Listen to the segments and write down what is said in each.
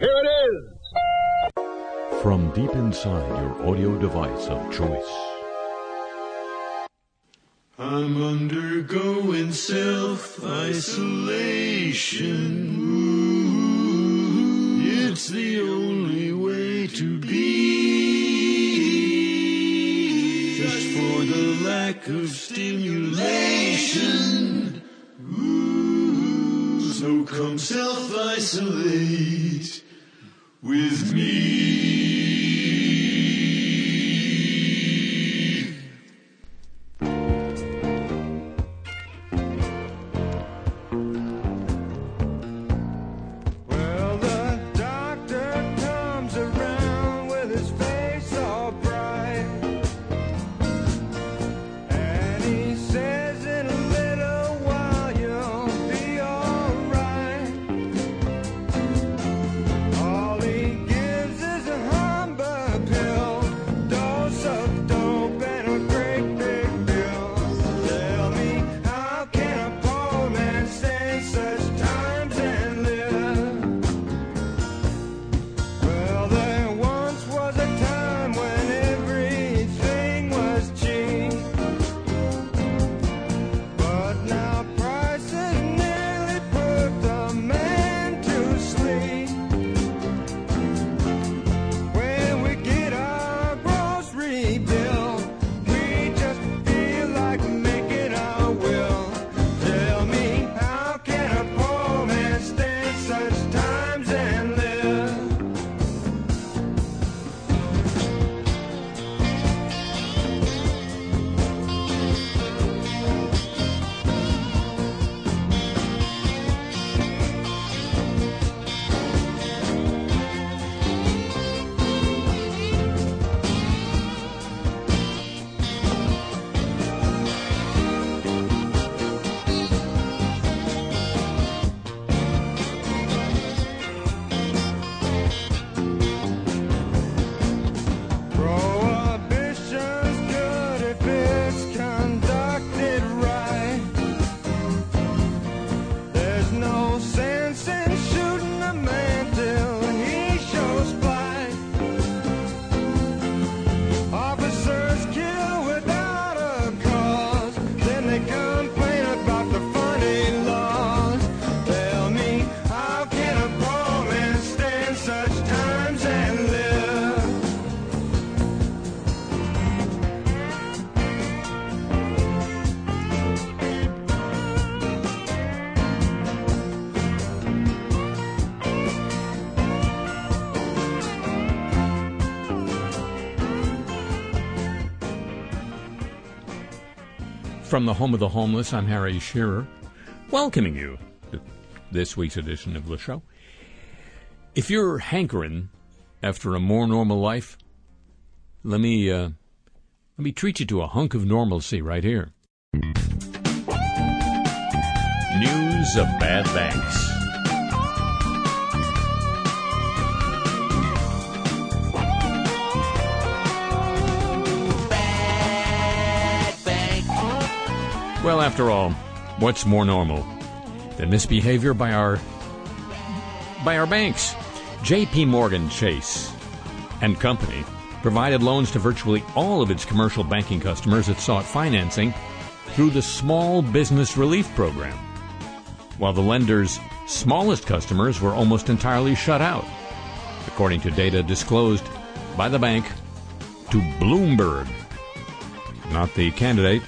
Here it is! From deep inside your audio device of choice. I'm undergoing self isolation. It's the only way to be. Just for the lack of stimulation. Ooh, so come self isolate with me. From the home of the homeless, I'm Harry Shearer, welcoming you to this week's edition of the show. If you're hankering after a more normal life, let me uh, let me treat you to a hunk of normalcy right here. News of bad banks. Well, after all, what's more normal than misbehavior by our by our banks? J.P. Morgan Chase and Company provided loans to virtually all of its commercial banking customers that sought financing through the Small Business Relief Program, while the lender's smallest customers were almost entirely shut out, according to data disclosed by the bank to Bloomberg. Not the candidate,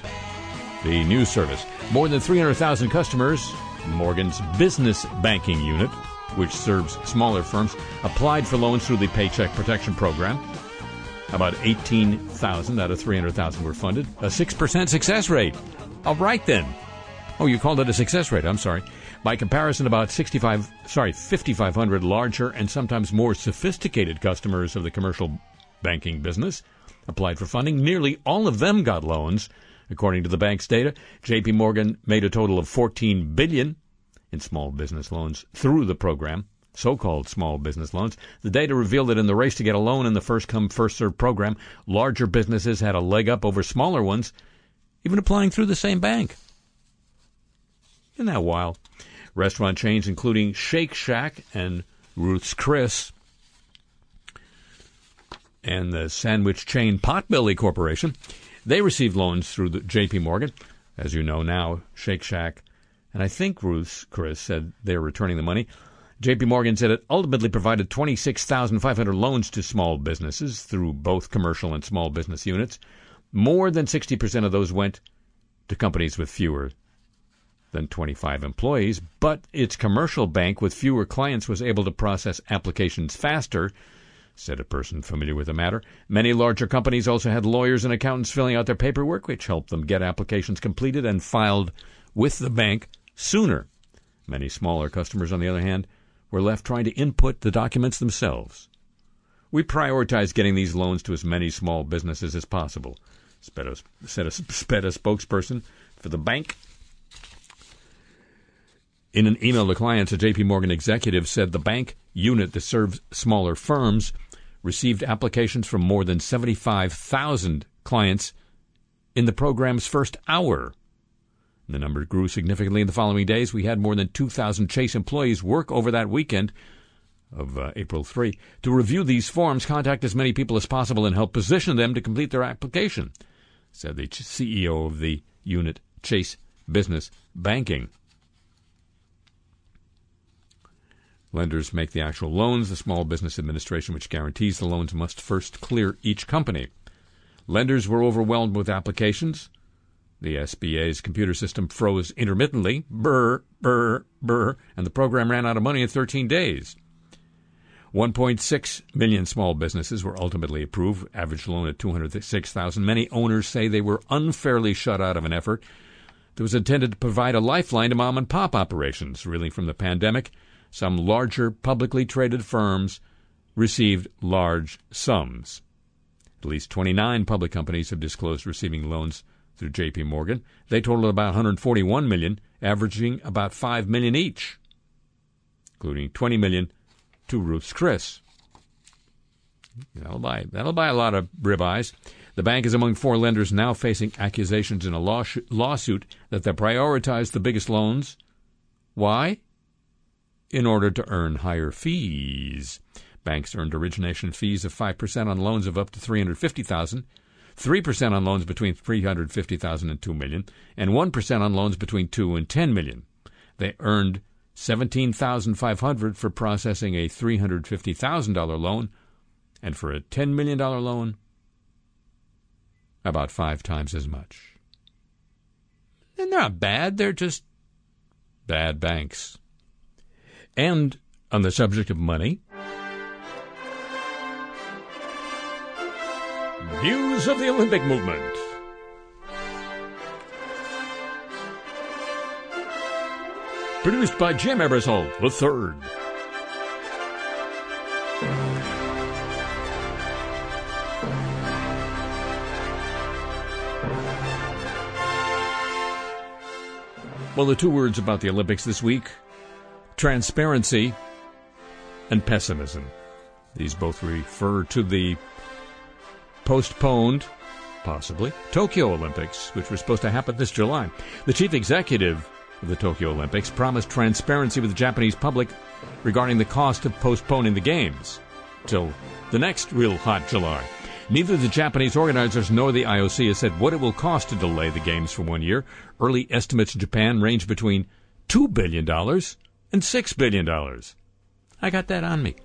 the news service. More than 300,000 customers, Morgan's business banking unit, which serves smaller firms, applied for loans through the Paycheck Protection Program. About 18,000 out of 300,000 were funded. A 6% success rate. All right then. Oh, you called it a success rate. I'm sorry. By comparison, about 65, sorry, 5,500 larger and sometimes more sophisticated customers of the commercial banking business applied for funding. Nearly all of them got loans. According to the bank's data, JP Morgan made a total of 14 billion in small business loans through the program, so-called small business loans. The data revealed that in the race to get a loan in the first come first served program, larger businesses had a leg up over smaller ones, even applying through the same bank. Isn't that wild? Restaurant chains including Shake Shack and Ruth's Chris, and the sandwich chain Potbelly Corporation. They received loans through the J.P. Morgan. As you know now, Shake Shack, and I think Ruth's Chris said they're returning the money. J.P. Morgan said it ultimately provided 26,500 loans to small businesses through both commercial and small business units. More than 60% of those went to companies with fewer than 25 employees, but its commercial bank with fewer clients was able to process applications faster, said a person familiar with the matter. Many larger companies also had lawyers and accountants filling out their paperwork, which helped them get applications completed and filed with the bank sooner. Many smaller customers, on the other hand, were left trying to input the documents themselves. We prioritize getting these loans to as many small businesses as possible, said a, said a, said a spokesperson for the bank. In an email to clients, a JP Morgan executive said the bank unit that serves smaller firms received applications from more than 75,000 clients in the program's first hour. The number grew significantly in the following days. We had more than 2,000 Chase employees work over that weekend of uh, April 3 to review these forms, contact as many people as possible, and help position them to complete their application, said the CEO of the unit, Chase Business Banking. Lenders make the actual loans. The Small Business Administration, which guarantees the loans, must first clear each company. Lenders were overwhelmed with applications. The SBA's computer system froze intermittently, burr, burr, burr, and the program ran out of money in 13 days. 1.6 million small businesses were ultimately approved, average loan at 206,000. Many owners say they were unfairly shut out of an effort that was intended to provide a lifeline to mom and pop operations. Reeling from the pandemic, some larger publicly traded firms received large sums. At least 29 public companies have disclosed receiving loans through J.P. Morgan. They total about 141 million, averaging about 5 million each, including 20 million to Ruth's Chris. That'll buy that'll buy a lot of ribeyes. The bank is among four lenders now facing accusations in a lawsuit that they prioritize the biggest loans. Why? In order to earn higher fees. Banks earned origination fees of 5% on loans of up to 350,000 3% on loans between 350,000 and 2 million, and 1% on loans between 2 and 10 million. They earned 17,500 for processing a $350,000 loan, and for a $10 million loan, about 5 times as much. And they're not bad, they're just bad banks. And on the subject of money, News of the Olympic movement. Produced by Jim Ebersol III. Well, the two words about the Olympics this week transparency and pessimism. These both refer to the postponed, possibly, Tokyo Olympics, which were supposed to happen this July. The chief executive of the Tokyo Olympics promised transparency with the Japanese public regarding the cost of postponing the Games till the next real hot July. Neither the Japanese organizers nor the IOC has said what it will cost to delay the Games for one year. Early estimates in Japan range between $2 billion and $6 billion. I got that on me.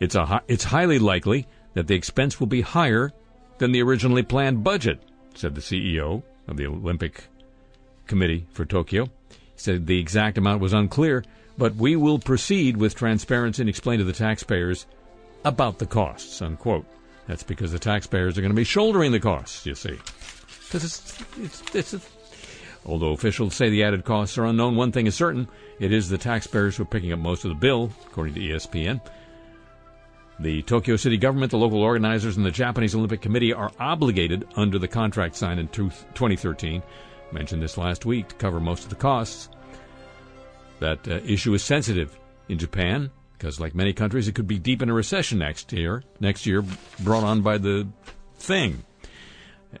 It's, a, it's highly likely that the expense will be higher than the originally planned budget, said the CEO of the Olympic Committee for Tokyo. He said the exact amount was unclear, but we will proceed with transparency and explain to the taxpayers about the costs, unquote. That's because the taxpayers are going to be shouldering the costs, you see. Because it's, it's, it's a, although officials say the added costs are unknown, one thing is certain. It is the taxpayers who are picking up most of the bill, according to ESPN. The Tokyo City government, the local organizers, and the Japanese Olympic Committee are obligated under the contract signed in 2013. mentioned this last week to cover most of the costs. That uh, issue is sensitive in Japan because, like many countries, it could be deep in a recession next year. Next year, brought on by the thing.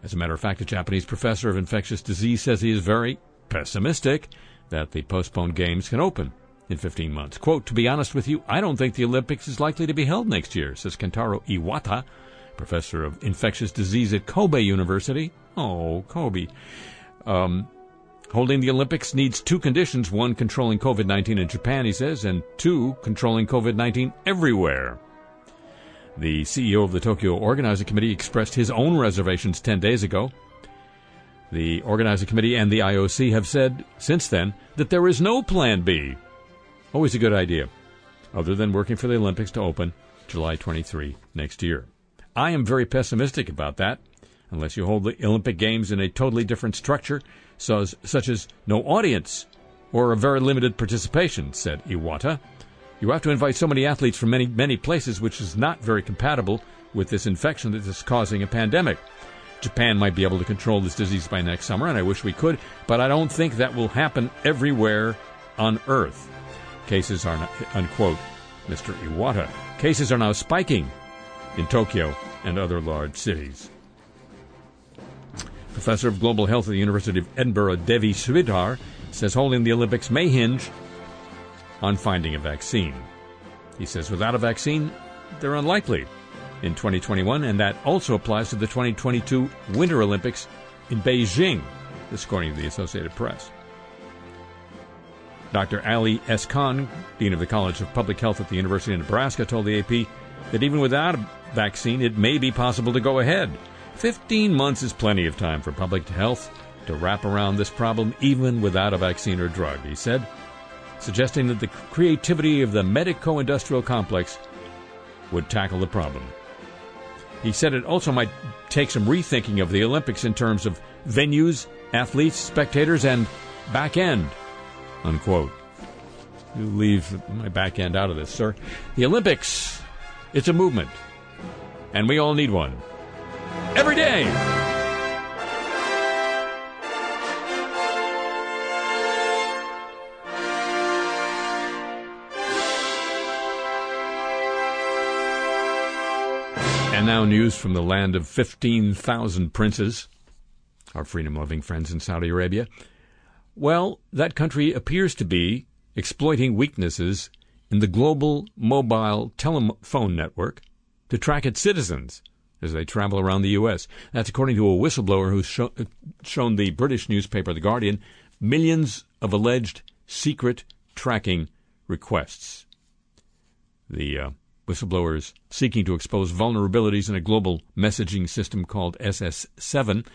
As a matter of fact, a Japanese professor of infectious disease says he is very pessimistic that the postponed games can open in 15 months. Quote, To be honest with you, I don't think the Olympics is likely to be held next year, says Kentaro Iwata, professor of infectious disease at Kobe University. Oh, Kobe. Um, holding the Olympics needs two conditions one, controlling COVID 19 in Japan, he says, and two, controlling COVID 19 everywhere. The CEO of the Tokyo Organizing Committee expressed his own reservations 10 days ago. The Organizing Committee and the IOC have said since then that there is no Plan B. Always a good idea, other than working for the Olympics to open July 23 next year. I am very pessimistic about that, unless you hold the Olympic Games in a totally different structure, such as no audience or a very limited participation, said Iwata. You have to invite so many athletes from many, many places, which is not very compatible with this infection that is causing a pandemic. Japan might be able to control this disease by next summer, and I wish we could, but I don't think that will happen everywhere on Earth. Cases are, not, unquote, Mr. Iwata. Cases are now spiking in Tokyo and other large cities. Professor of Global Health at the University of Edinburgh, Devi Sridhar, says holding the Olympics may hinge on finding a vaccine. He says without a vaccine, they're unlikely in 2021, and that also applies to the 2022 Winter Olympics in Beijing, this according to the Associated Press. Dr. Ali S. Khan, Dean of the College of Public Health at the University of Nebraska, told the AP that even without a vaccine, it may be possible to go ahead. 15 months is plenty of time for public health to wrap around this problem, even without a vaccine or drug, he said suggesting that the creativity of the medico industrial complex would tackle the problem. He said it also might take some rethinking of the Olympics in terms of venues, athletes, spectators, and back end. Unquote. You leave my back end out of this, sir. The Olympics, it's a movement, and we all need one. Every day! Now, news from the land of 15,000 princes, our freedom loving friends in Saudi Arabia. Well, that country appears to be exploiting weaknesses in the global mobile telephone network to track its citizens as they travel around the U.S. That's according to a whistleblower who's show, shown the British newspaper The Guardian millions of alleged secret tracking requests. The uh, whistleblowers seeking to expose vulnerabilities in a global messaging system called SS7.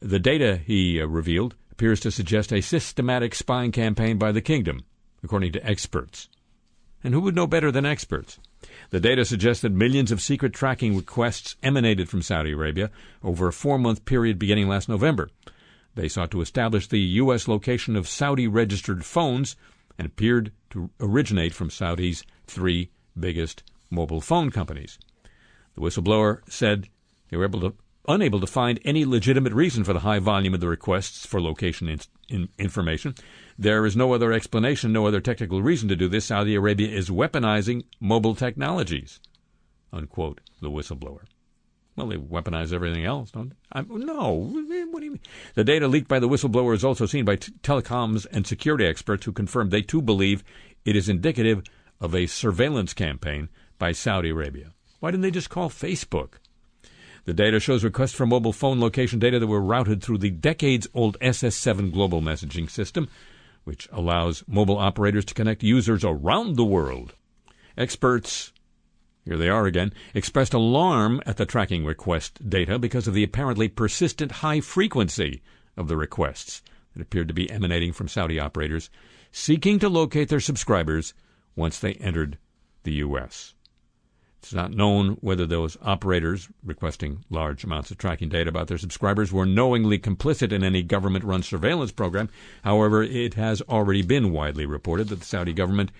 The data, he uh, revealed, appears to suggest a systematic spying campaign by the kingdom, according to experts. And who would know better than experts? The data suggests that millions of secret tracking requests emanated from Saudi Arabia over a four month period beginning last November. They sought to establish the U.S. location of Saudi registered phones and appeared to originate from Saudi's three biggest mobile phone companies. The whistleblower said they were able to, unable to find any legitimate reason for the high volume of the requests for location in, in information. There is no other explanation, no other technical reason to do this. Saudi Arabia is weaponizing mobile technologies. Unquote, the whistleblower. Well, they weaponize everything else, don't they? No. What do you mean? The data leaked by the whistleblower is also seen by t- telecoms and security experts who confirm they too believe it is indicative of a surveillance campaign by Saudi Arabia. Why didn't they just call Facebook? The data shows requests for mobile phone location data that were routed through the decades old SS7 global messaging system, which allows mobile operators to connect users around the world. Experts, here they are again, expressed alarm at the tracking request data because of the apparently persistent high frequency of the requests that appeared to be emanating from Saudi operators seeking to locate their subscribers once they entered the U.S. It's not known whether those operators requesting large amounts of tracking data about their subscribers were knowingly complicit in any government run surveillance program. However, it has already been widely reported that the Saudi government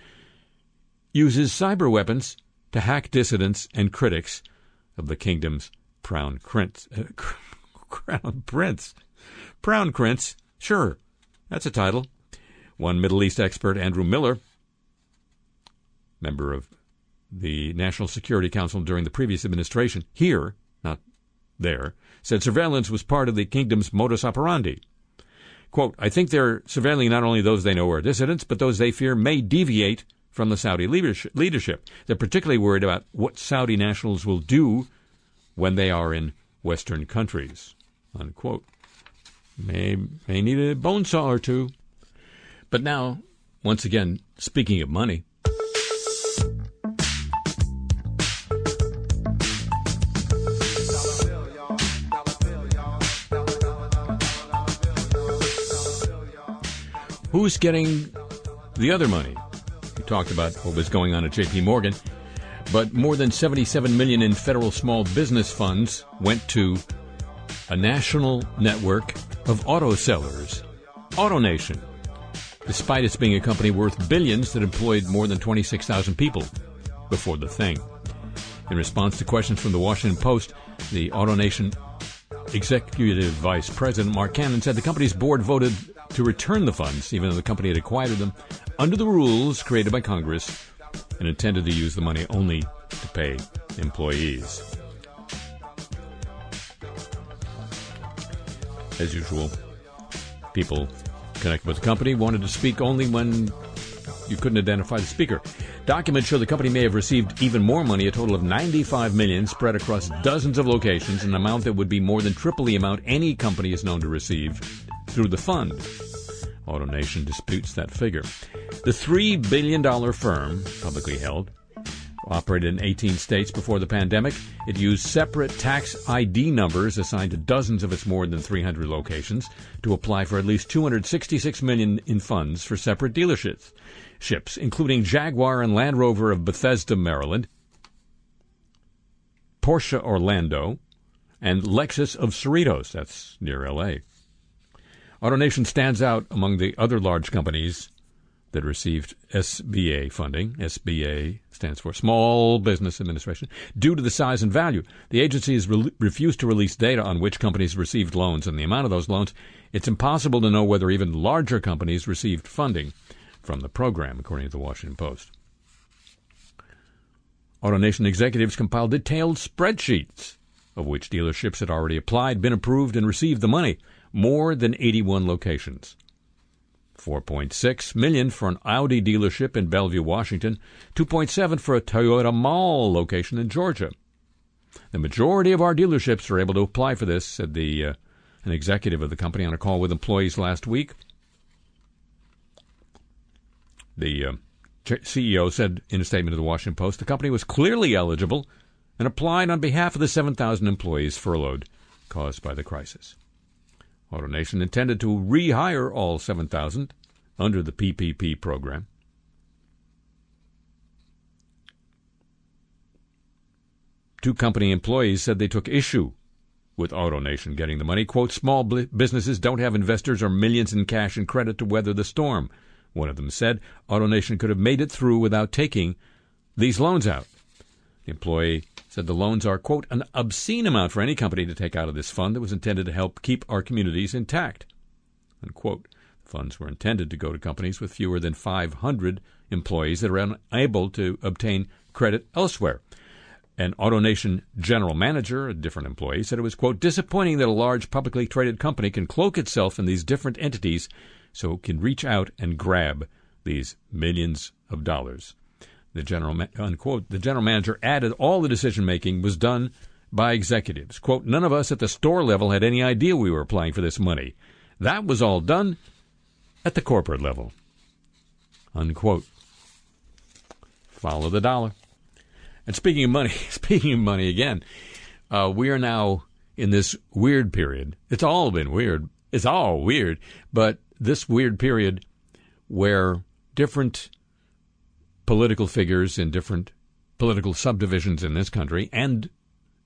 uses cyber weapons to hack dissidents and critics of the kingdom's crown prince. Uh, crown prince. Crown prince. Sure, that's a title. One Middle East expert, Andrew Miller, member of the National Security Council during the previous administration, here, not there, said surveillance was part of the kingdom's modus operandi. Quote, I think they're surveilling not only those they know are dissidents, but those they fear may deviate from the Saudi leadership. They're particularly worried about what Saudi nationals will do when they are in Western countries. Unquote. May, may need a bone saw or two. But now, once again, speaking of money, who's getting the other money? We talked about what was going on at JP Morgan, but more than 77 million in federal small business funds went to a national network of auto sellers, AutoNation, despite its being a company worth billions that employed more than 26,000 people before the thing. In response to questions from the Washington Post, the AutoNation executive vice president Mark Cannon said the company's board voted to return the funds, even though the company had acquired them, under the rules created by Congress and intended to use the money only to pay employees. As usual, people connected with the company wanted to speak only when you couldn't identify the speaker. Documents show the company may have received even more money, a total of 95 million spread across dozens of locations, an amount that would be more than triple the amount any company is known to receive through the fund. AutoNation disputes that figure. The $3 billion firm, publicly held, operated in 18 states before the pandemic. It used separate tax ID numbers assigned to dozens of its more than 300 locations to apply for at least 266 million in funds for separate dealerships ships, including Jaguar and Land Rover of Bethesda, Maryland, Porsche Orlando, and Lexus of Cerritos, that's near LA. AutoNation stands out among the other large companies that received SBA funding. SBA stands for Small Business Administration. Due to the size and value, the agency has re- refused to release data on which companies received loans and the amount of those loans. It's impossible to know whether even larger companies received funding from the program, according to the Washington Post. AutoNation executives compiled detailed spreadsheets of which dealerships had already applied, been approved, and received the money. More than 81 locations. 4.6 million for an Audi dealership in Bellevue, Washington, 2.7 for a Toyota Mall location in Georgia. The majority of our dealerships are able to apply for this, said the uh, an executive of the company on a call with employees last week. The uh, CEO said in a statement to the Washington Post the company was clearly eligible and applied on behalf of the 7,000 employees furloughed caused by the crisis. AutoNation intended to rehire all 7,000 under the PPP program. Two company employees said they took issue with AutoNation getting the money. Quote, small businesses don't have investors or millions in cash and credit to weather the storm. One of them said AutoNation could have made it through without taking these loans out. The employee said the loans are, quote, an obscene amount for any company to take out of this fund that was intended to help keep our communities intact. Unquote. The funds were intended to go to companies with fewer than 500 employees that are unable to obtain credit elsewhere. An AutoNation general manager, a different employee, said it was, quote, disappointing that a large publicly traded company can cloak itself in these different entities so it can reach out and grab these millions of dollars. The general unquote. The general manager added all the decision making was done by executives. Quote, none of us at the store level had any idea we were applying for this money. That was all done at the corporate level. Unquote. Follow the dollar. And speaking of money, speaking of money again, uh, we are now in this weird period. It's all been weird. It's all weird, but this weird period where different political figures in different political subdivisions in this country and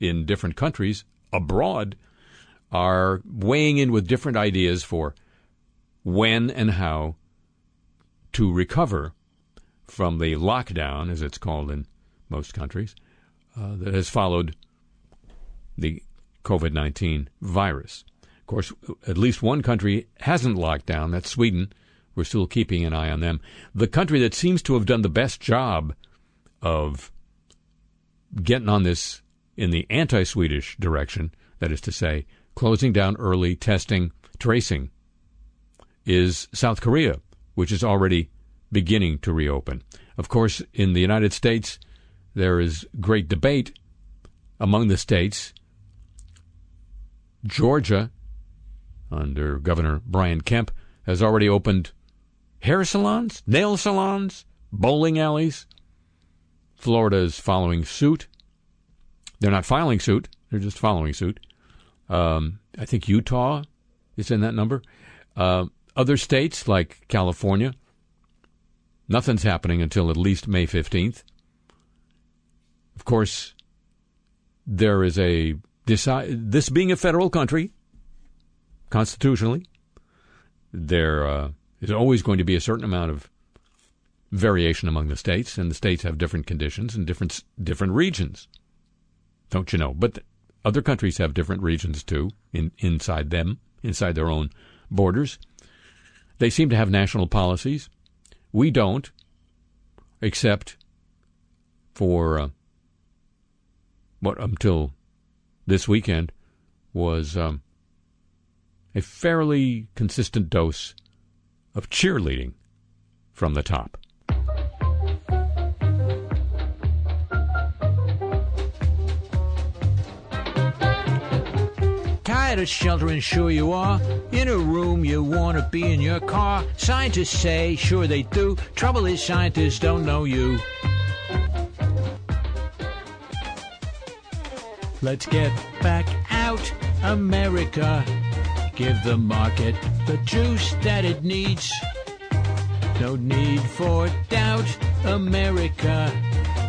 in different countries abroad are weighing in with different ideas for when and how to recover from the lockdown, as it's called in most countries, uh, that has followed the COVID 19 virus. Of course, at least one country hasn't locked down. That's Sweden. We're still keeping an eye on them. The country that seems to have done the best job of getting on this in the anti Swedish direction, that is to say, closing down early, testing, tracing, is South Korea, which is already beginning to reopen. Of course, in the United States, there is great debate among the states. Georgia, under Governor Brian Kemp, has already opened hair salons, nail salons, bowling alleys. Florida is following suit. They're not filing suit, they're just following suit. Um, I think Utah is in that number. Uh, other states like California, nothing's happening until at least May 15th. Of course, there is a decide, this being a federal country, constitutionally, there uh, is always going to be a certain amount of variation among the states, and the states have different conditions and different different regions. Don't you know? But other countries have different regions too, in, inside them, inside their own borders. They seem to have national policies. We don't, except for uh, what until this weekend was um, a fairly consistent dose of cheerleading from the top. Tired of sheltering, sure you are. In a room you want to be in your car. Scientists say, sure they do. Trouble is, scientists don't know you. Let's get back out, America. Give the market the juice that it needs. No need for doubt, America.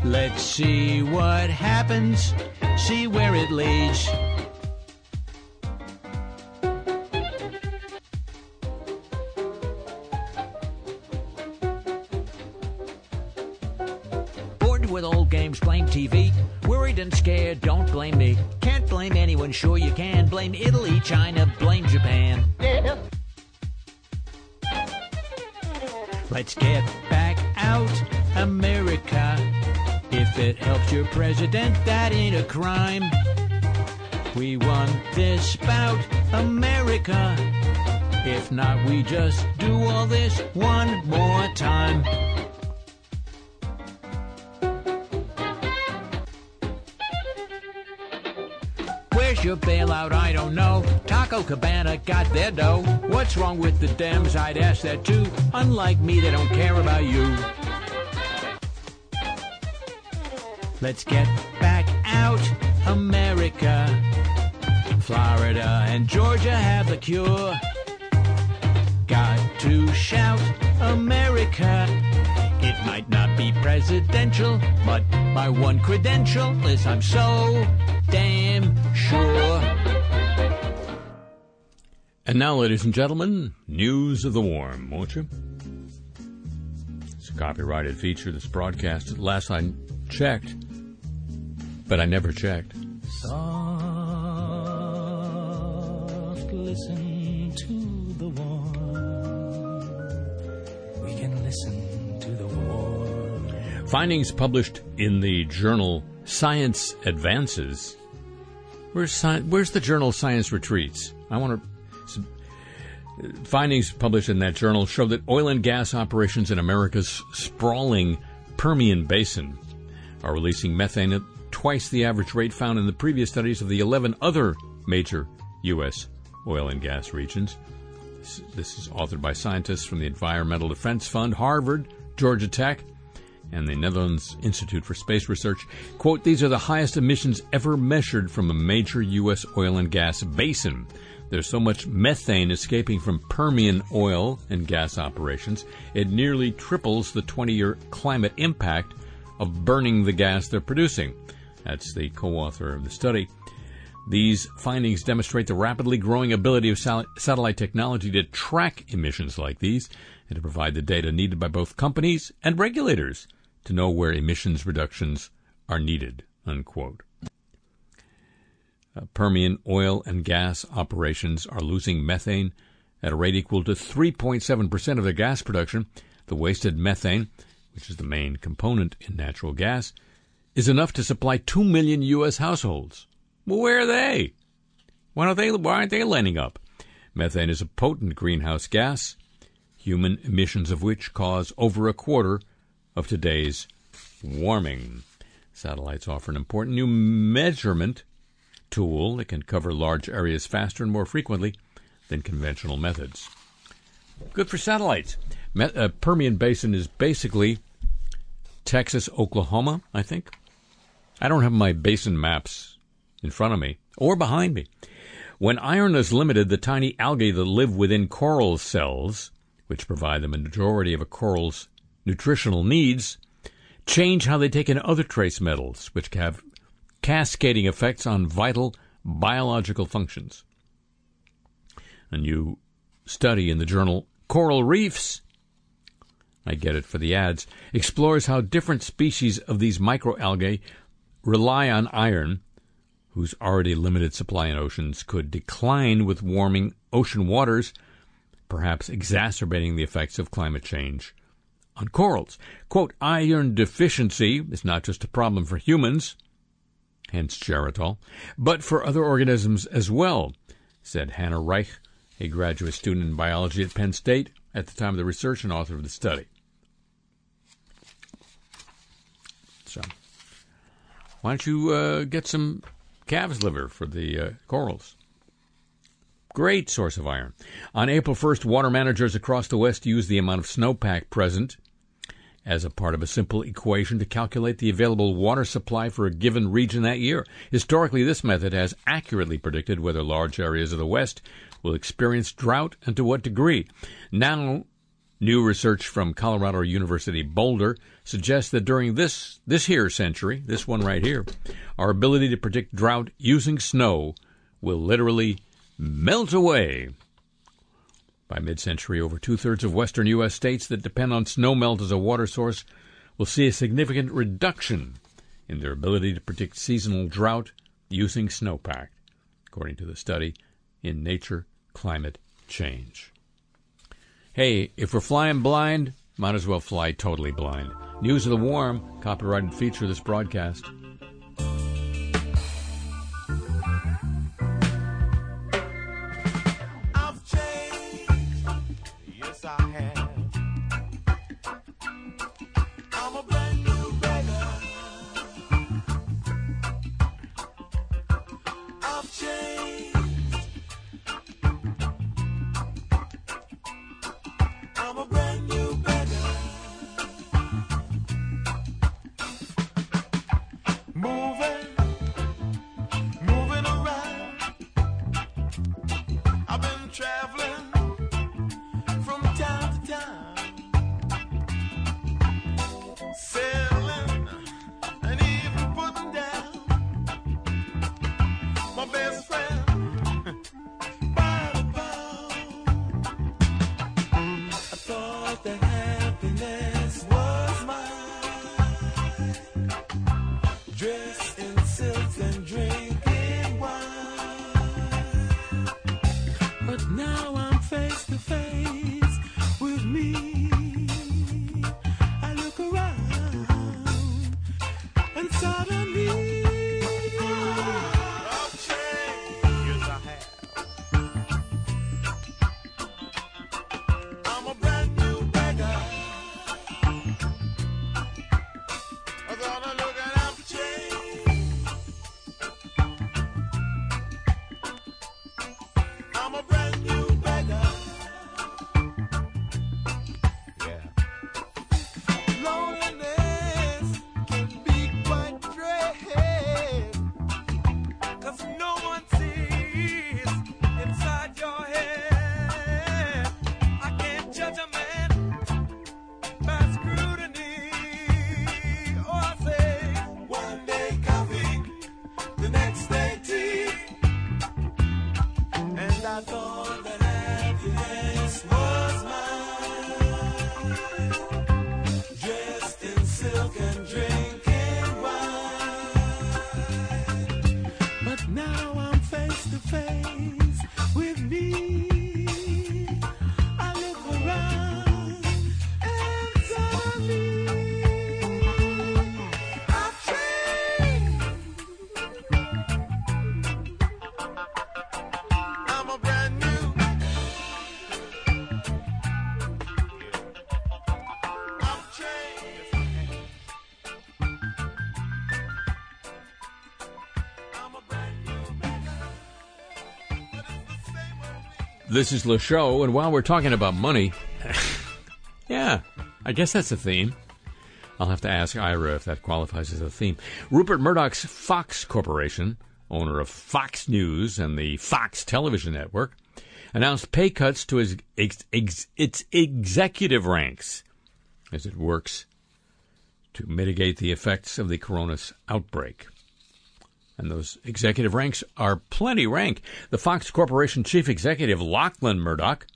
Let's see what happens, see where it leads. With old games, blame TV. Worried and scared, don't blame me. Can't blame anyone, sure you can. Blame Italy, China, Japan. Let's get back out, America. If it helps your president, that ain't a crime. We won this bout, America. If not, we just do all this one more time. Your bailout? I don't know. Taco Cabana got their dough. What's wrong with the Dems? I'd ask that too. Unlike me, they don't care about you. Let's get back out, America. Florida and Georgia have the cure. Got to shout, America. It might not be presidential, but my one credential is I'm so And now, ladies and gentlemen, news of the warm, won't you? It's a copyrighted feature that's broadcasted. Last I checked, but I never checked. Soft, listen to the warm. We can listen to the warm. Findings published in the journal Science Advances. Where's, where's the journal Science Retreats? I want to. Findings published in that journal show that oil and gas operations in America's sprawling Permian Basin are releasing methane at twice the average rate found in the previous studies of the 11 other major U.S. oil and gas regions. This is authored by scientists from the Environmental Defense Fund, Harvard, Georgia Tech, and the Netherlands Institute for Space Research. Quote, these are the highest emissions ever measured from a major U.S. oil and gas basin. There's so much methane escaping from Permian oil and gas operations, it nearly triples the 20 year climate impact of burning the gas they're producing. That's the co author of the study. These findings demonstrate the rapidly growing ability of sal- satellite technology to track emissions like these and to provide the data needed by both companies and regulators to know where emissions reductions are needed. Unquote. Uh, Permian oil and gas operations are losing methane at a rate equal to 3.7% of their gas production. The wasted methane, which is the main component in natural gas, is enough to supply 2 million U.S. households. Well, where are they? Why, don't they, why aren't they lining up? Methane is a potent greenhouse gas human emissions of which cause over a quarter of today's warming. Satellites offer an important new measurement tool that can cover large areas faster and more frequently than conventional methods. Good for satellites. Me- uh, Permian Basin is basically Texas, Oklahoma, I think. I don't have my basin maps in front of me or behind me. When iron is limited, the tiny algae that live within coral cells, which provide the majority of a coral's nutritional needs, change how they take in other trace metals, which have cascading effects on vital biological functions. A new study in the journal Coral Reefs, I get it for the ads, explores how different species of these microalgae rely on iron, whose already limited supply in oceans could decline with warming ocean waters, perhaps exacerbating the effects of climate change on corals. Quote, iron deficiency is not just a problem for humans, hence Geritol, but for other organisms as well, said Hannah Reich, a graduate student in biology at Penn State at the time of the research and author of the study. So, why don't you uh, get some calf's liver for the uh, corals? Great source of iron. On April 1st, water managers across the West used the amount of snowpack present as a part of a simple equation to calculate the available water supply for a given region that year. Historically, this method has accurately predicted whether large areas of the West will experience drought and to what degree. Now, new research from Colorado University Boulder suggests that during this this here century, this one right here, our ability to predict drought using snow will literally melt away. By mid century, over two thirds of western U.S. states that depend on snowmelt as a water source will see a significant reduction in their ability to predict seasonal drought using snowpack, according to the study in Nature Climate Change. Hey, if we're flying blind, might as well fly totally blind. News of the Warm, copyrighted feature of this broadcast. This is Le Show, and while we're talking about money, yeah, I guess that's a theme. I'll have to ask Ira if that qualifies as a theme. Rupert Murdoch's Fox Corporation, owner of Fox News and the Fox Television Network, announced pay cuts to his ex- ex- its executive ranks as it works to mitigate the effects of the coronavirus outbreak. And those executive ranks are plenty rank. The Fox Corporation chief executive, Lachlan Murdoch,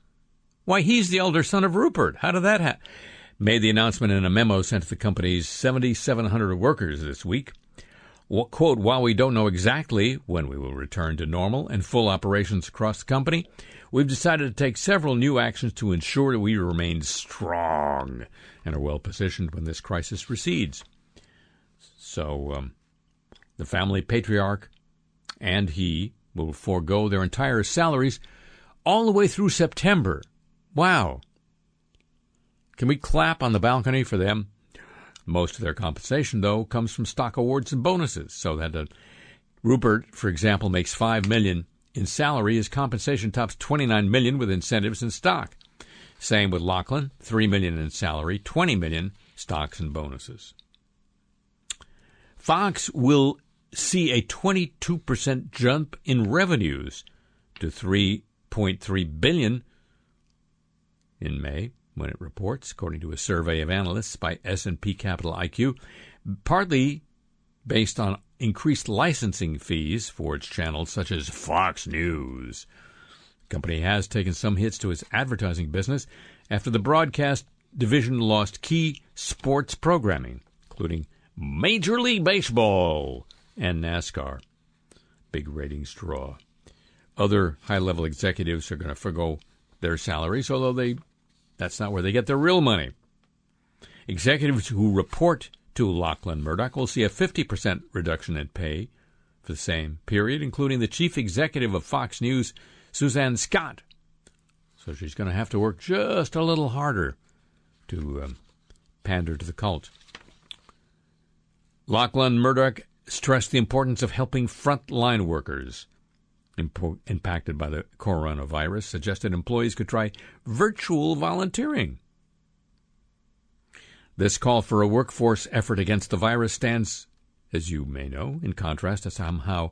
why, he's the elder son of Rupert. How did that happen? Made the announcement in a memo sent to the company's 7,700 workers this week. Well, quote, while we don't know exactly when we will return to normal and full operations across the company, we've decided to take several new actions to ensure that we remain strong and are well positioned when this crisis recedes. So, um, the family patriarch and he will forego their entire salaries all the way through September. Wow. Can we clap on the balcony for them? Most of their compensation, though, comes from stock awards and bonuses. So that uh, Rupert, for example, makes five million in salary. His compensation tops twenty-nine million with incentives and stock. Same with Lachlan, three million in salary, twenty million stocks and bonuses. Fox will see a 22% jump in revenues to 3.3 billion in May when it reports according to a survey of analysts by S&P Capital IQ partly based on increased licensing fees for its channels such as Fox News. The company has taken some hits to its advertising business after the broadcast division lost key sports programming including Major League Baseball and NASCAR. Big ratings draw. Other high level executives are going to forego their salaries, although they that's not where they get their real money. Executives who report to Lachlan Murdoch will see a 50% reduction in pay for the same period, including the chief executive of Fox News, Suzanne Scott. So she's going to have to work just a little harder to um, pander to the cult. Lachlan Murdoch stressed the importance of helping frontline workers impo- impacted by the coronavirus, suggested employees could try virtual volunteering. This call for a workforce effort against the virus stands, as you may know, in contrast to somehow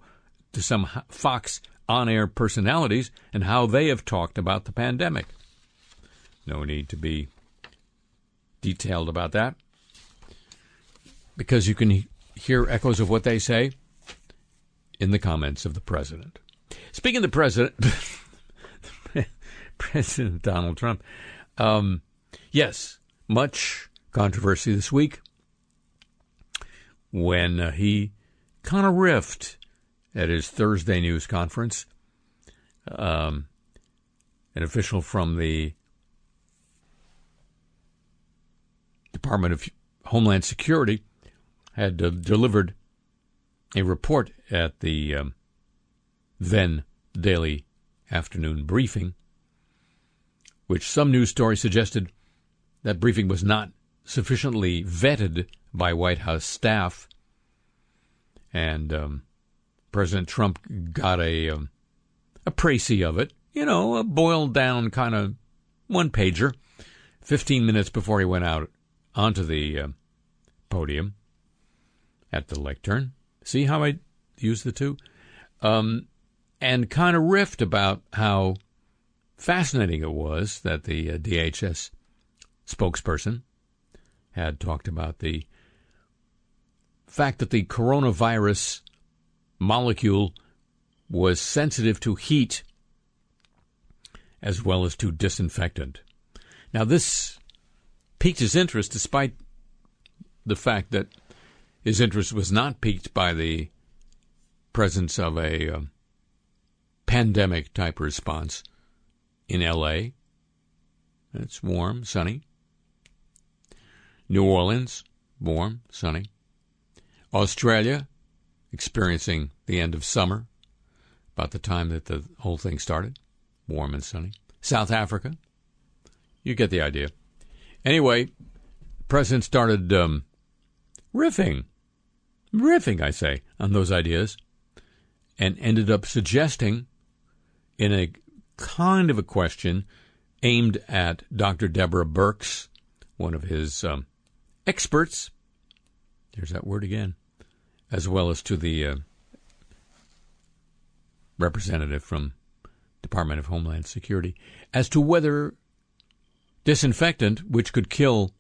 to some Fox on-air personalities and how they have talked about the pandemic. No need to be detailed about that because you can hear echoes of what they say in the comments of the president. Speaking of the president, President Donald Trump, um, yes, much controversy this week when uh, he kind of riffed at his Thursday news conference. Um, an official from the Department of Homeland Security had uh, delivered a report at the um, then daily afternoon briefing, which some news stories suggested that briefing was not sufficiently vetted by White House staff, and um, President Trump got a um, a précis of it, you know, a boiled down kind of one pager, fifteen minutes before he went out onto the uh, podium at the lectern. See how I use the two? Um, and kind of riffed about how fascinating it was that the uh, DHS spokesperson had talked about the fact that the coronavirus molecule was sensitive to heat as well as to disinfectant. Now, this piqued his interest despite the fact that his interest was not piqued by the presence of a uh, pandemic type response in LA. It's warm, sunny. New Orleans, warm, sunny. Australia, experiencing the end of summer, about the time that the whole thing started, warm and sunny. South Africa, you get the idea. Anyway, the president started um, riffing, riffing, I say, on those ideas, and ended up suggesting in a kind of a question aimed at Dr. Deborah Birx, one of his um, experts. There's that word again, as well as to the uh, representative from Department of Homeland Security, as to whether disinfectant, which could kill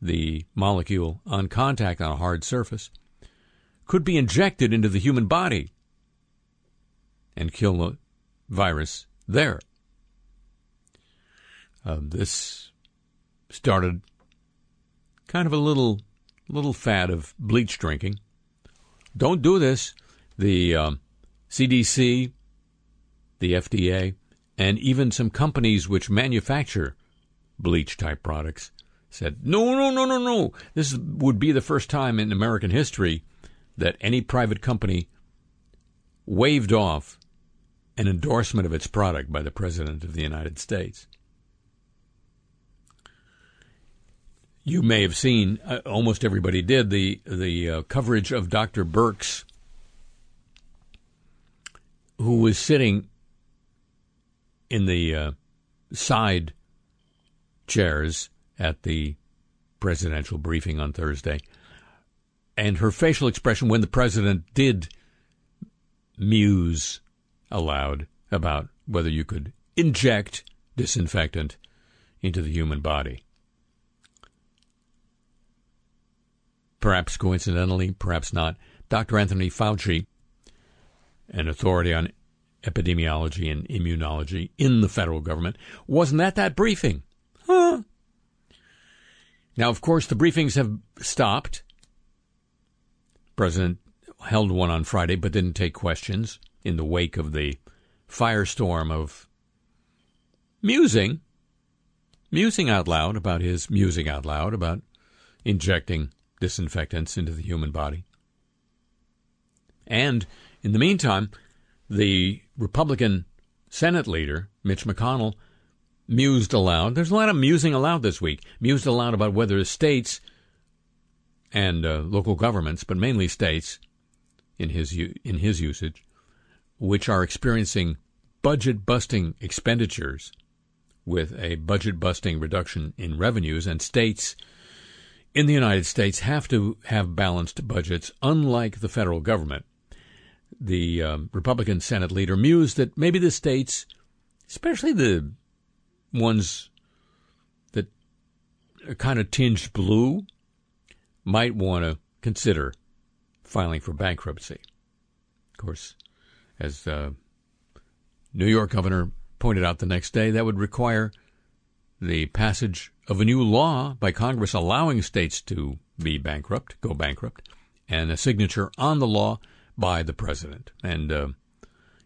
the molecule on contact on a hard surface, could be injected into the human body and kill the virus there. Uh, this started kind of a little little fad of bleach drinking. Don't do this. The um, CDC, the FDA, and even some companies which manufacture bleach type products said, no, no, no, no, no. This would be the first time in American history that any private company waived off an endorsement of its product by the President of the United States. You may have seen, uh, almost everybody did, the, the uh, coverage of Dr. Birx, who was sitting in the uh, side chairs at the presidential briefing on Thursday. And her facial expression when the president did muse aloud about whether you could inject disinfectant into the human body. Perhaps coincidentally, perhaps not, Dr. Anthony Fauci, an authority on epidemiology and immunology in the federal government, wasn't at that briefing. Huh. Now, of course, the briefings have stopped. President held one on Friday, but didn't take questions in the wake of the firestorm of musing, musing out loud about his musing out loud about injecting disinfectants into the human body. And in the meantime, the Republican Senate leader, Mitch McConnell, mused aloud. There's a lot of musing aloud this week. Mused aloud about whether states and uh, local governments, but mainly states, in his in his usage, which are experiencing budget busting expenditures with a budget busting reduction in revenues, and states in the United States have to have balanced budgets, unlike the federal government. The um, Republican Senate leader mused that maybe the states, especially the ones that are kind of tinged blue, might want to consider filing for bankruptcy. Of course, as uh, New York governor pointed out the next day, that would require the passage of a new law by Congress allowing states to be bankrupt, go bankrupt, and a signature on the law by the president. And uh,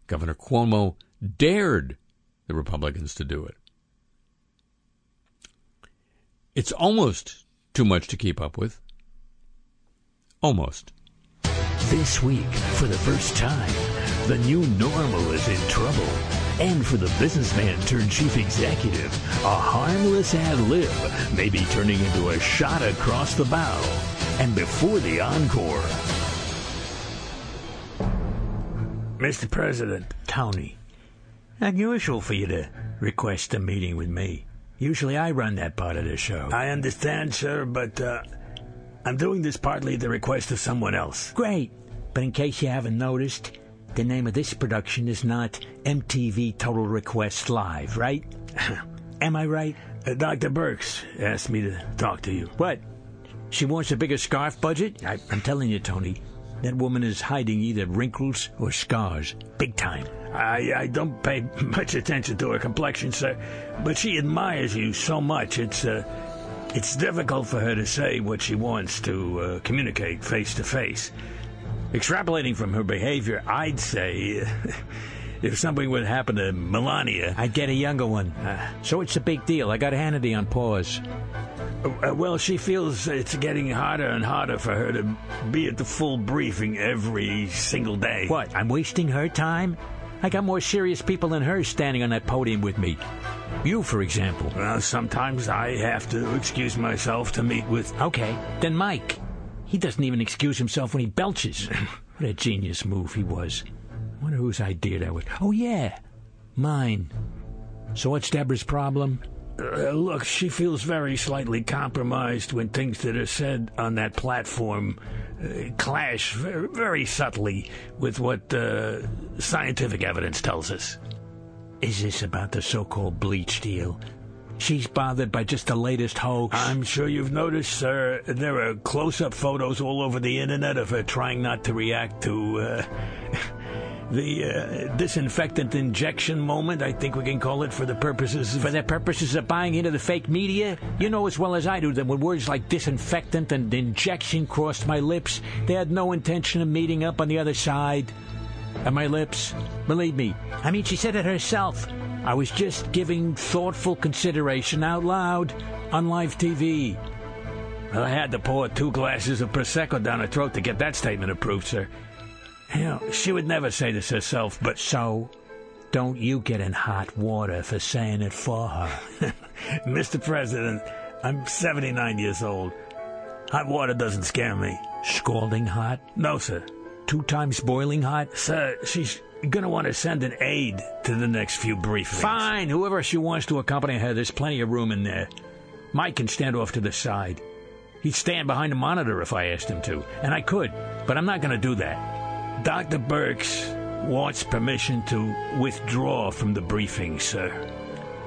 Governor Cuomo dared the Republicans to do it. It's almost too much to keep up with. Almost. This week, for the first time, the new normal is in trouble. And for the businessman turned chief executive, a harmless ad lib may be turning into a shot across the bow. And before the encore, Mr. President, Tony, unusual for you to request a meeting with me. Usually I run that part of the show. I understand, sir, but uh, I'm doing this partly at the request of someone else. Great. But in case you haven't noticed, the name of this production is not MTV Total Request Live, right? Am I right? Uh, Dr. Birx asked me to talk to you. What? She wants a bigger scarf budget? I, I'm telling you, Tony, that woman is hiding either wrinkles or scars. Big time. I, I don't pay much attention to her complexion, sir, but she admires you so much. It's uh, it's difficult for her to say what she wants to uh, communicate face to face. Extrapolating from her behavior, I'd say if something would happen to Melania, I'd get a younger one. So it's a big deal. I got Hannity on pause. uh, well, she feels it's getting harder and harder for her to be at the full briefing every single day. What? I'm wasting her time? I got more serious people than her standing on that podium with me. You, for example. Well, sometimes I have to excuse myself to meet with. Okay, then Mike. He doesn't even excuse himself when he belches. what a genius move he was. Wonder whose idea that was. Oh, yeah. Mine. So what's Deborah's problem? Uh, look, she feels very slightly compromised when things that are said on that platform clash very, very subtly with what uh, scientific evidence tells us. Is this about the so-called bleach deal? She's bothered by just the latest hoax. I'm sure you've noticed, sir, there are close up photos all over the internet of her trying not to react to uh, the uh, disinfectant injection moment, I think we can call it, for the purposes of. For the purposes of buying into the fake media, you know as well as I do that when words like disinfectant and injection crossed my lips, they had no intention of meeting up on the other side of my lips. Believe me. I mean, she said it herself. I was just giving thoughtful consideration out loud on live TV. Well, I had to pour two glasses of Prosecco down her throat to get that statement approved, sir. You know, she would never say this herself, but So, don't you get in hot water for saying it for her. Mr. President, I'm 79 years old. Hot water doesn't scare me. Scalding hot? No, sir. Two times boiling hot? Sir, she's gonna want to send an aide to the next few briefings. Fine, whoever she wants to accompany her, there's plenty of room in there. Mike can stand off to the side. He'd stand behind the monitor if I asked him to, and I could, but I'm not going to do that. Dr. Birx wants permission to withdraw from the briefing, sir.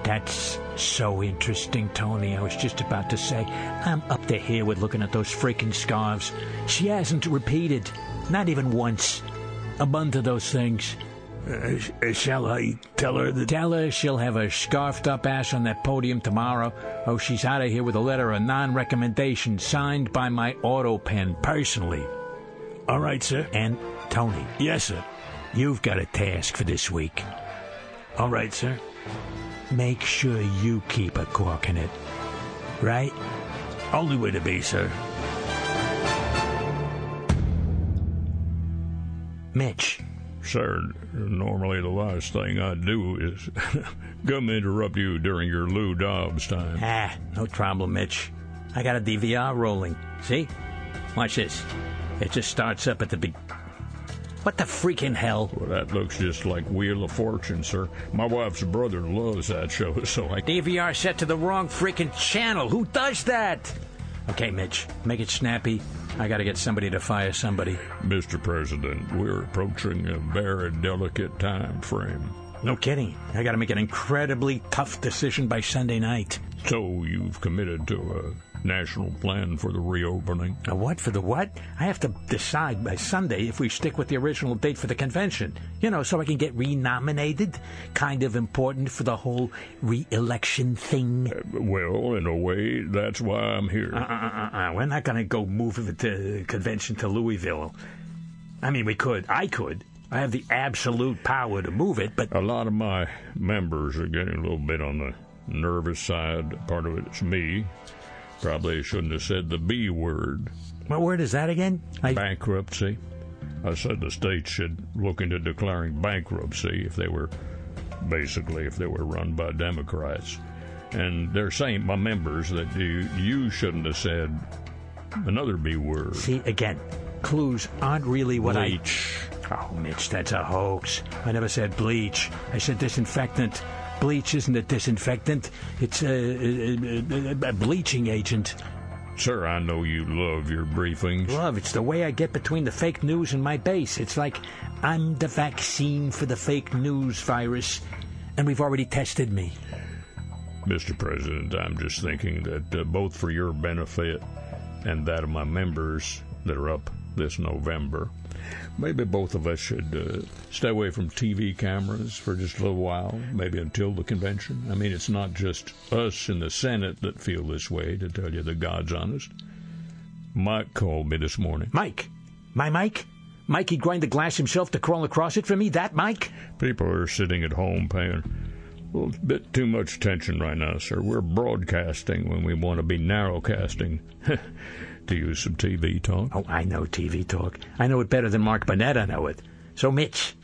That's so interesting, Tony. I was just about to say, I'm up to here with looking at those freaking scarves. She hasn't repeated, not even once, a bunch of those things. Uh, sh- uh, shall I tell her that? Tell her she'll have a scarfed up ass on that podium tomorrow. Oh, she's out of here with a letter of non recommendation signed by my auto pen personally. All right, sir. And, Tony, Yes, sir. you've got a task for this week. All right, sir. Make sure you keep a cork in it. Right? Only way to be, sir. Mitch, Sir, normally the last thing I do is come interrupt you during your Lou Dobbs time. Ah, no problem, Mitch. I got a DVR rolling. See? Watch this. It just starts up at the big. What the freaking hell? Well, that looks just like Wheel of Fortune, sir. My wife's brother loves that show, so I DVR set to the wrong freaking channel. Who does that? Okay, Mitch, make it snappy. I gotta get somebody to fire somebody. Mr. President, we're approaching a very delicate time frame. No kidding. I gotta make an incredibly tough decision by Sunday night. So you've committed to a national plan for the reopening? A what for the what? I have to decide by Sunday if we stick with the original date for the convention. You know, so I can get renominated. Kind of important for the whole re-election thing. Well, in a way, that's why I'm here. Uh, uh, uh, uh, we're not gonna go move the convention to Louisville. I mean, we could. I could. I have the absolute power to move it, but A lot of my members are getting a little bit on the nervous side. Part of it's me. Probably shouldn't have said the B word. what word is that again? I, Bankruptcy. I said the state should look into declaring bankruptcy if they were, basically, if they were run by Democrats. And they're saying, my members, that you, you shouldn't have said another B word. see again. Clues aren't really what Bleach. I. Bleach. Oh, Mitch, that's a hoax. I never said bleach. I said disinfectant. Bleach isn't a disinfectant. It's a, a, a- a bleaching agent. Sir, I know you love your briefings. Love, it's the way I get between the fake news and my base. It's like I'm the vaccine for the fake news virus, and we've already tested me. Mr. President, I'm just thinking that uh, both for your benefit and that of my members that are up this November, maybe both of us should uh, stay away from TV cameras for just a little while, maybe until the convention. I mean, it's not just us in the Senate that feel this way, to tell you the God's honest. Mike called me this morning. Mike, my Mike, Mike, he'd grind the glass himself to crawl across it for me. That Mike? People are sitting at home paying a little bit too much attention right now, sir. We're broadcasting when we want to be narrowcasting. to use some TV talk. Oh, I know TV talk. I know it better than Mark Burnett. I know it. So, Mitch,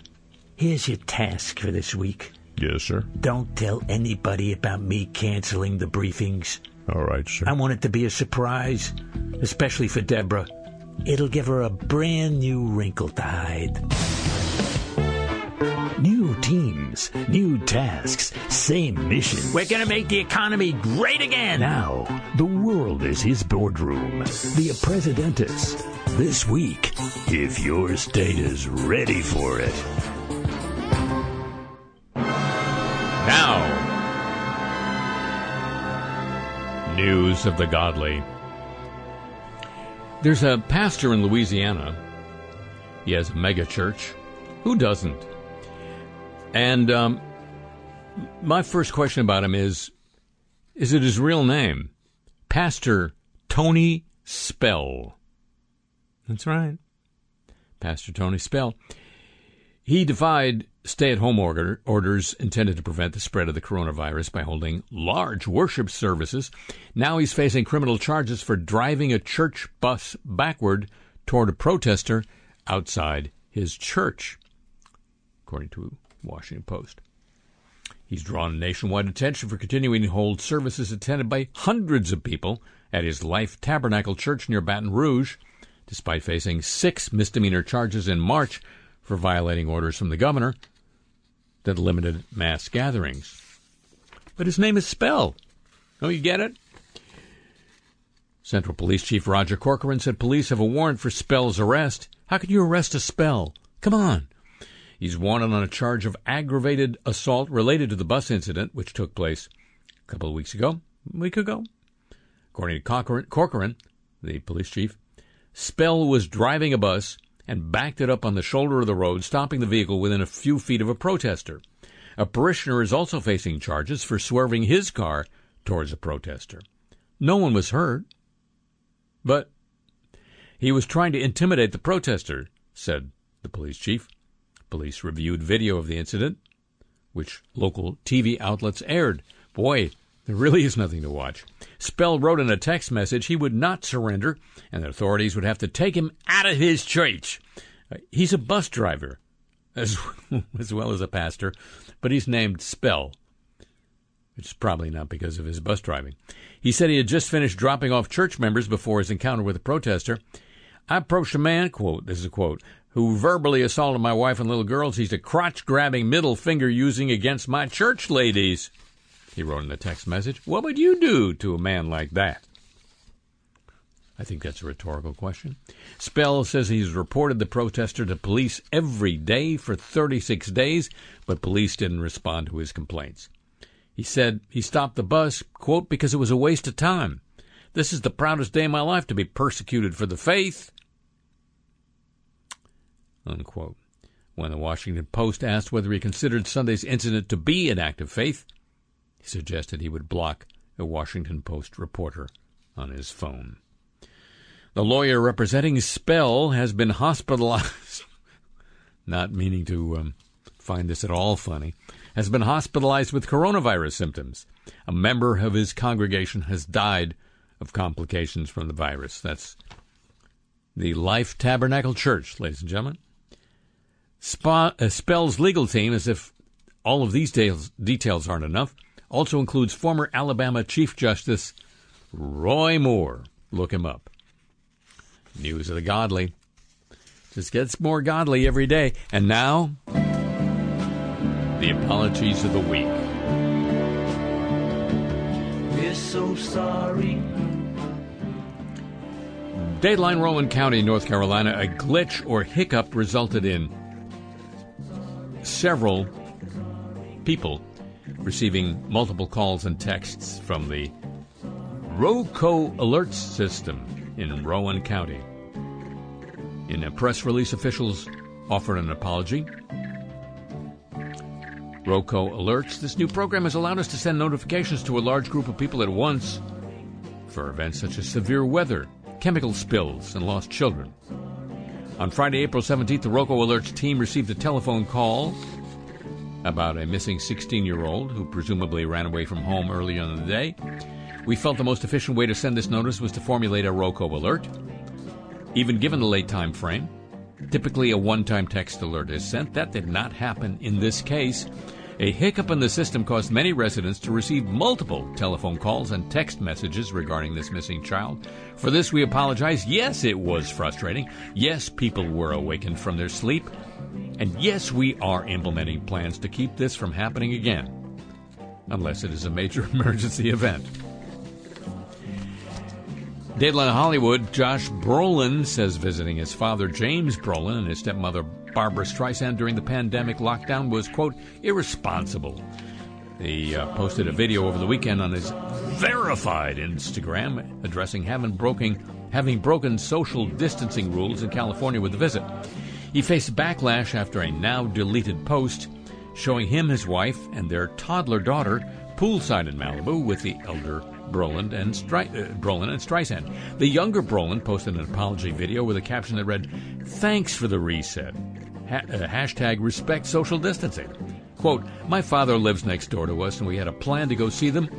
here's your task for this week. Yes, sir. Don't tell anybody about me canceling the briefings. All right, sir. I want it to be a surprise, especially for Deborah. It'll give her a brand new wrinkle to hide. New teams, new tasks, same mission. We're gonna make the economy great again. Now, the world is his boardroom. The Presidentes. This week, if your state is ready for it. Now, news of the godly. There's a pastor in Louisiana. He has a mega church. Who doesn't? And um, my first question about him is Is it his real name? Pastor Tony Spell. That's right. Pastor Tony Spell. He defied stay at home order, orders intended to prevent the spread of the coronavirus by holding large worship services. Now he's facing criminal charges for driving a church bus backward toward a protester outside his church, according to Washington Post. He's drawn nationwide attention for continuing to hold services attended by hundreds of people at his Life Tabernacle Church near Baton Rouge, despite facing six misdemeanor charges in March for violating orders from the governor that limited mass gatherings. But his name is Spell. Oh, you get it? Central Police Chief Roger Corcoran said police have a warrant for Spell's arrest. How can you arrest a Spell? Come on. He's wanted on a charge of aggravated assault related to the bus incident, which took place a couple of weeks ago, a week ago. According to Corcoran, Corcoran the police chief, Spell was driving a bus and backed it up on the shoulder of the road, stopping the vehicle within a few feet of a protester. A parishioner is also facing charges for swerving his car towards a protester. No one was hurt, but he was trying to intimidate the protester, said the police chief. Police reviewed video of the incident, which local TV outlets aired. Boy, there really is nothing to watch. Spell wrote in a text message he would not surrender and the authorities would have to take him out of his church. Uh, he's a bus driver as, as well as a pastor, but he's named Spell, is probably not because of his bus driving. He said he had just finished dropping off church members before his encounter with a protester. I approached a man, quote, this is a quote, who verbally assaulted my wife and little girls. He's a crotch grabbing middle finger using against my church ladies. He wrote in the text message, What would you do to a man like that? I think that's a rhetorical question. Spell says he's reported the protester to police every day for 36 days, but police didn't respond to his complaints. He said he stopped the bus, quote, because it was a waste of time. This is the proudest day of my life to be persecuted for the faith, unquote. When the Washington Post asked whether he considered Sunday's incident to be an act of faith, he suggested he would block a Washington Post reporter on his phone. The lawyer representing Spell has been hospitalized, not meaning to um, find this at all funny, has been hospitalized with coronavirus symptoms. A member of his congregation has died of complications from the virus. That's the Life Tabernacle Church, ladies and gentlemen. Spa, uh, Spell's legal team, as if all of these details, details aren't enough, also includes former Alabama Chief Justice Roy Moore. Look him up. News of the godly. Just gets more godly every day. And now, the apologies of the week. We're so sorry. Dateline Rowan County, North Carolina, a glitch or hiccup resulted in several people receiving multiple calls and texts from the ROCO alert system in Rowan County. In a press release, officials offered an apology. ROCO alerts. This new program has allowed us to send notifications to a large group of people at once for events such as severe weather, chemical spills, and lost children. On Friday, April 17th, the ROCO Alerts team received a telephone call about a missing 16 year old who presumably ran away from home early on in the day. We felt the most efficient way to send this notice was to formulate a ROCO alert. Even given the late time frame, typically a one time text alert is sent. That did not happen in this case. A hiccup in the system caused many residents to receive multiple telephone calls and text messages regarding this missing child. For this, we apologize. Yes, it was frustrating. Yes, people were awakened from their sleep. And yes, we are implementing plans to keep this from happening again, unless it is a major emergency event. Dateline Hollywood, Josh Brolin says visiting his father James Brolin and his stepmother Barbra Streisand during the pandemic lockdown was, quote, irresponsible. He uh, posted a video over the weekend on his verified Instagram addressing having broken, having broken social distancing rules in California with the visit. He faced backlash after a now deleted post showing him, his wife, and their toddler daughter poolside in Malibu with the elder Brolin and, Stri- uh, Brolin and Streisand. The younger Brolin posted an apology video with a caption that read, Thanks for the reset. Ha- uh, hashtag respect social distancing. Quote, My father lives next door to us, and we had a plan to go see them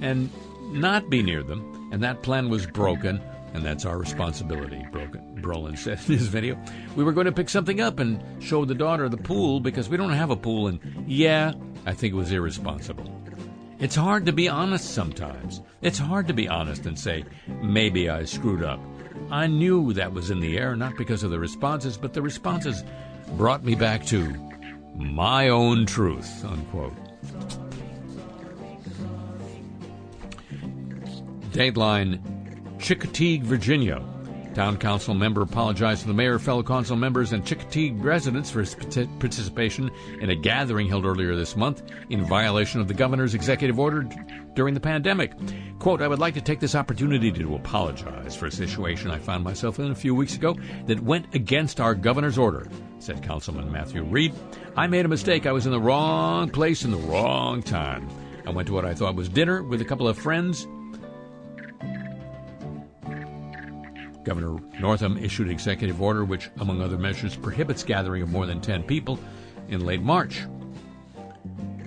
and not be near them, and that plan was broken, and that's our responsibility, broken. Brolin said in his video. We were going to pick something up and show the daughter the pool because we don't have a pool, and yeah, I think it was irresponsible. It's hard to be honest sometimes. It's hard to be honest and say, maybe I screwed up. I knew that was in the air, not because of the responses, but the responses brought me back to my own truth, unquote. Dateline Chincoteague, Virginia. Town council member apologized to the mayor, fellow council members, and Chincoteague residents for his participation in a gathering held earlier this month in violation of the governor's executive order during the pandemic. Quote, I would like to take this opportunity to apologize for a situation I found myself in a few weeks ago that went against our governor's order, said Councilman Matthew Reed. I made a mistake. I was in the wrong place in the wrong time. I went to what I thought was dinner with a couple of friends. Governor Northam issued an executive order which, among other measures, prohibits gathering of more than 10 people in late March.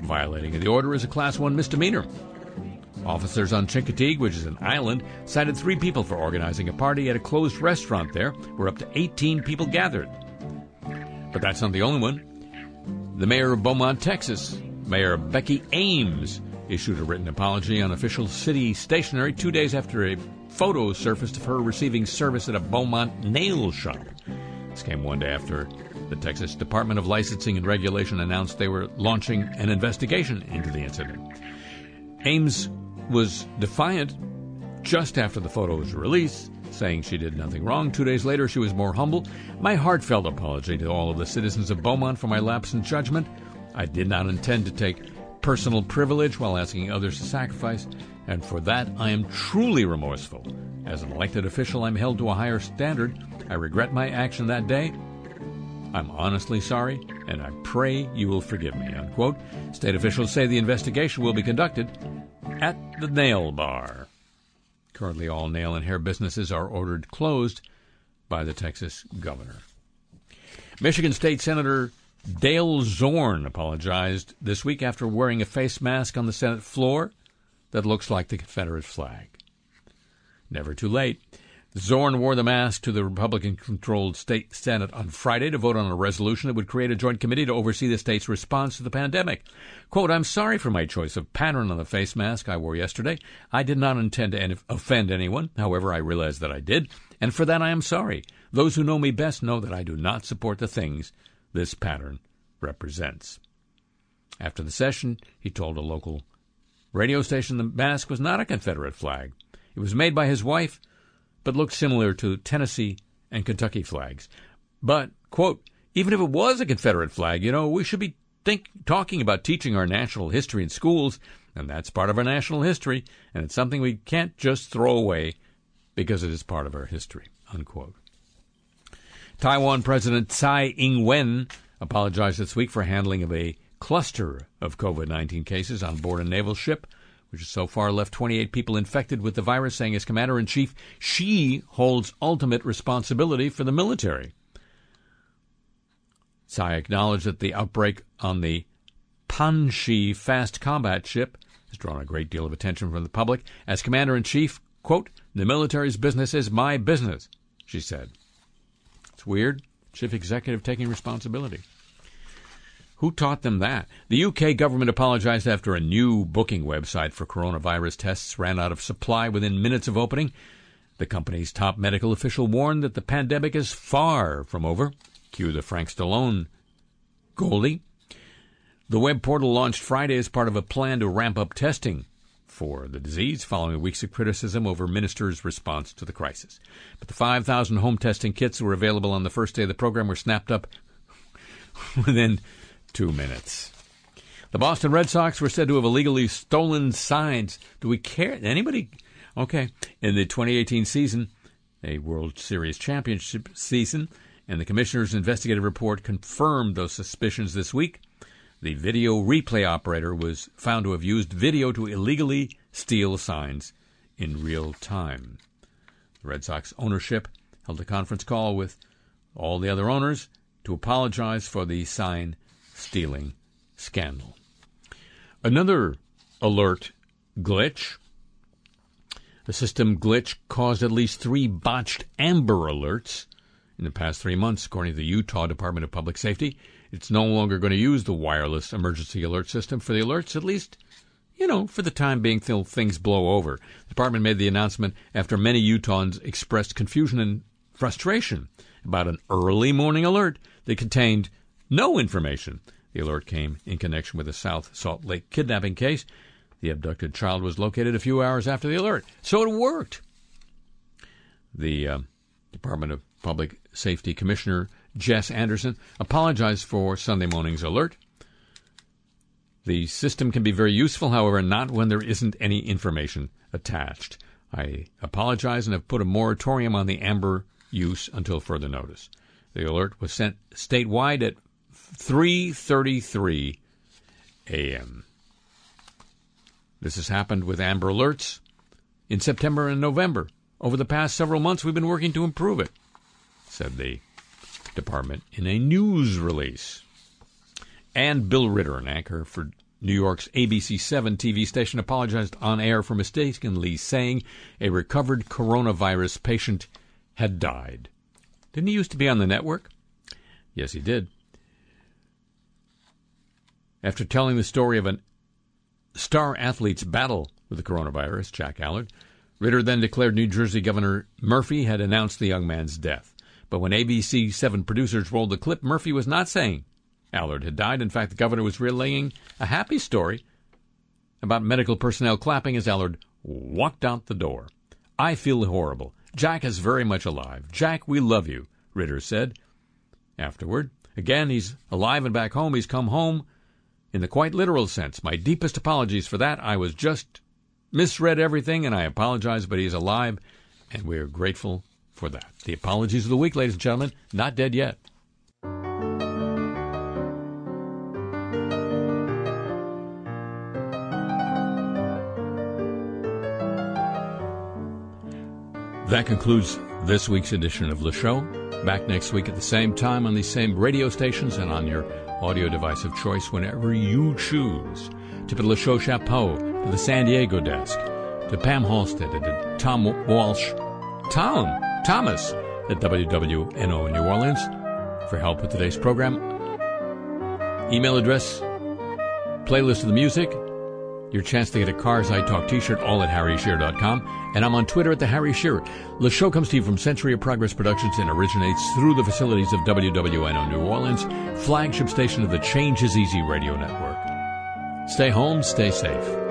Violating the order is a Class 1 misdemeanor. Officers on Chincoteague, which is an island, cited three people for organizing a party at a closed restaurant there where up to 18 people gathered. But that's not the only one. The mayor of Beaumont, Texas, Mayor Becky Ames, issued a written apology on official city stationery two days after a photo surfaced of her receiving service at a Beaumont nail shop. This came one day after the Texas Department of Licensing and Regulation announced they were launching an investigation into the incident. Ames was defiant just after the photo was released, saying she did nothing wrong. Two days later, she was more humble. My heartfelt apology to all of the citizens of Beaumont for my lapse in judgment. I did not intend to take personal privilege while asking others to sacrifice, and for that I am truly remorseful. As an elected official, I'm held to a higher standard. I regret my action that day. I'm honestly sorry, and I pray you will forgive me. Unquote. State officials say the investigation will be conducted at the nail bar. Currently, all nail and hair businesses are ordered closed by the Texas governor. Michigan State Senator Dale Zorn apologized this week after wearing a face mask on the Senate floor that looks like the Confederate flag. Never too late. Zorn wore the mask to the Republican controlled state Senate on Friday to vote on a resolution that would create a joint committee to oversee the state's response to the pandemic. Quote, I'm sorry for my choice of pattern on the face mask I wore yesterday. I did not intend to offend anyone. However, I realize that I did, and for that I am sorry. Those who know me best know that I do not support the things this pattern represents. After the session, he told a local radio station the mask was not a Confederate flag. It was made by his wife, but looked similar to Tennessee and Kentucky flags. But, quote, even if it was a Confederate flag, you know, we should be think, talking about teaching our national history in schools, and that's part of our national history, and it's something we can't just throw away because it is part of our history, unquote. Taiwan President Tsai Ing wen apologized this week for handling of a cluster of COVID 19 cases on board a naval ship, which has so far left 28 people infected with the virus, saying as commander in chief, she holds ultimate responsibility for the military. Tsai acknowledged that the outbreak on the Panshi fast combat ship has drawn a great deal of attention from the public. As commander in chief, quote, the military's business is my business, she said. It's weird. Chief executive taking responsibility. Who taught them that? The UK government apologized after a new booking website for coronavirus tests ran out of supply within minutes of opening. The company's top medical official warned that the pandemic is far from over. Cue the Frank Stallone Goldie. The web portal launched Friday as part of a plan to ramp up testing for the disease following weeks of criticism over ministers' response to the crisis. But the 5,000 home testing kits that were available on the first day of the program were snapped up within two minutes. The Boston Red Sox were said to have illegally stolen signs. Do we care? Anybody? Okay. In the 2018 season, a World Series championship season, and the commissioner's investigative report confirmed those suspicions this week. The video replay operator was found to have used video to illegally steal signs in real time. The Red Sox ownership held a conference call with all the other owners to apologize for the sign stealing scandal. Another alert glitch. The system glitch caused at least three botched Amber alerts in the past three months, according to the Utah Department of Public Safety. It's no longer going to use the wireless emergency alert system for the alerts, at least, you know, for the time being till things blow over. The department made the announcement after many Utahns expressed confusion and frustration about an early morning alert that contained no information. The alert came in connection with a South Salt Lake kidnapping case. The abducted child was located a few hours after the alert, so it worked. The uh, Department of Public Safety Commissioner Jess Anderson apologized for Sunday morning's alert. The system can be very useful, however, not when there isn't any information attached. I apologize and have put a moratorium on the Amber use until further notice. The alert was sent statewide at 3:33 a.m. This has happened with Amber alerts in September and November. Over the past several months, we've been working to improve it, said the department in a news release. And Bill Ritter, an anchor for New York's ABC 7 TV station, apologized on air for mistakenly saying a recovered coronavirus patient had died. Didn't he used to be on the network? Yes, he did. After telling the story of a star athlete's battle with the coronavirus, Jack Allard, Ritter then declared New Jersey Governor Murphy had announced the young man's death. But when ABC 7 producers rolled the clip, Murphy was not saying Allard had died. In fact, the governor was relaying a happy story about medical personnel clapping as Allard walked out the door. I feel horrible. Jack is very much alive. Jack, we love you, Ritter said. Afterward, again, he's alive and back home. He's come home in the quite literal sense. My deepest apologies for that. I was just misread everything, and I apologize, but he's alive, and we're grateful for that. The apologies of the week, ladies and gentlemen, not dead yet. That concludes this week's edition of the show. Back next week at the same time on these same radio stations and on your audio device of choice whenever you choose. To show chapeau, to the San Diego desk, to Pam Halstead, and to Tom Walsh, Tom, Thomas at WWNO New Orleans for help with today's program. Email address, playlist of the music, your chance to get a Cars I Talk t-shirt, all at harryshearer.com. And I'm on Twitter at the Harry Shearer. The show comes to you from Century of Progress Productions and originates through the facilities of WWNO New Orleans, flagship station of the Change is Easy radio network. Stay home, stay safe.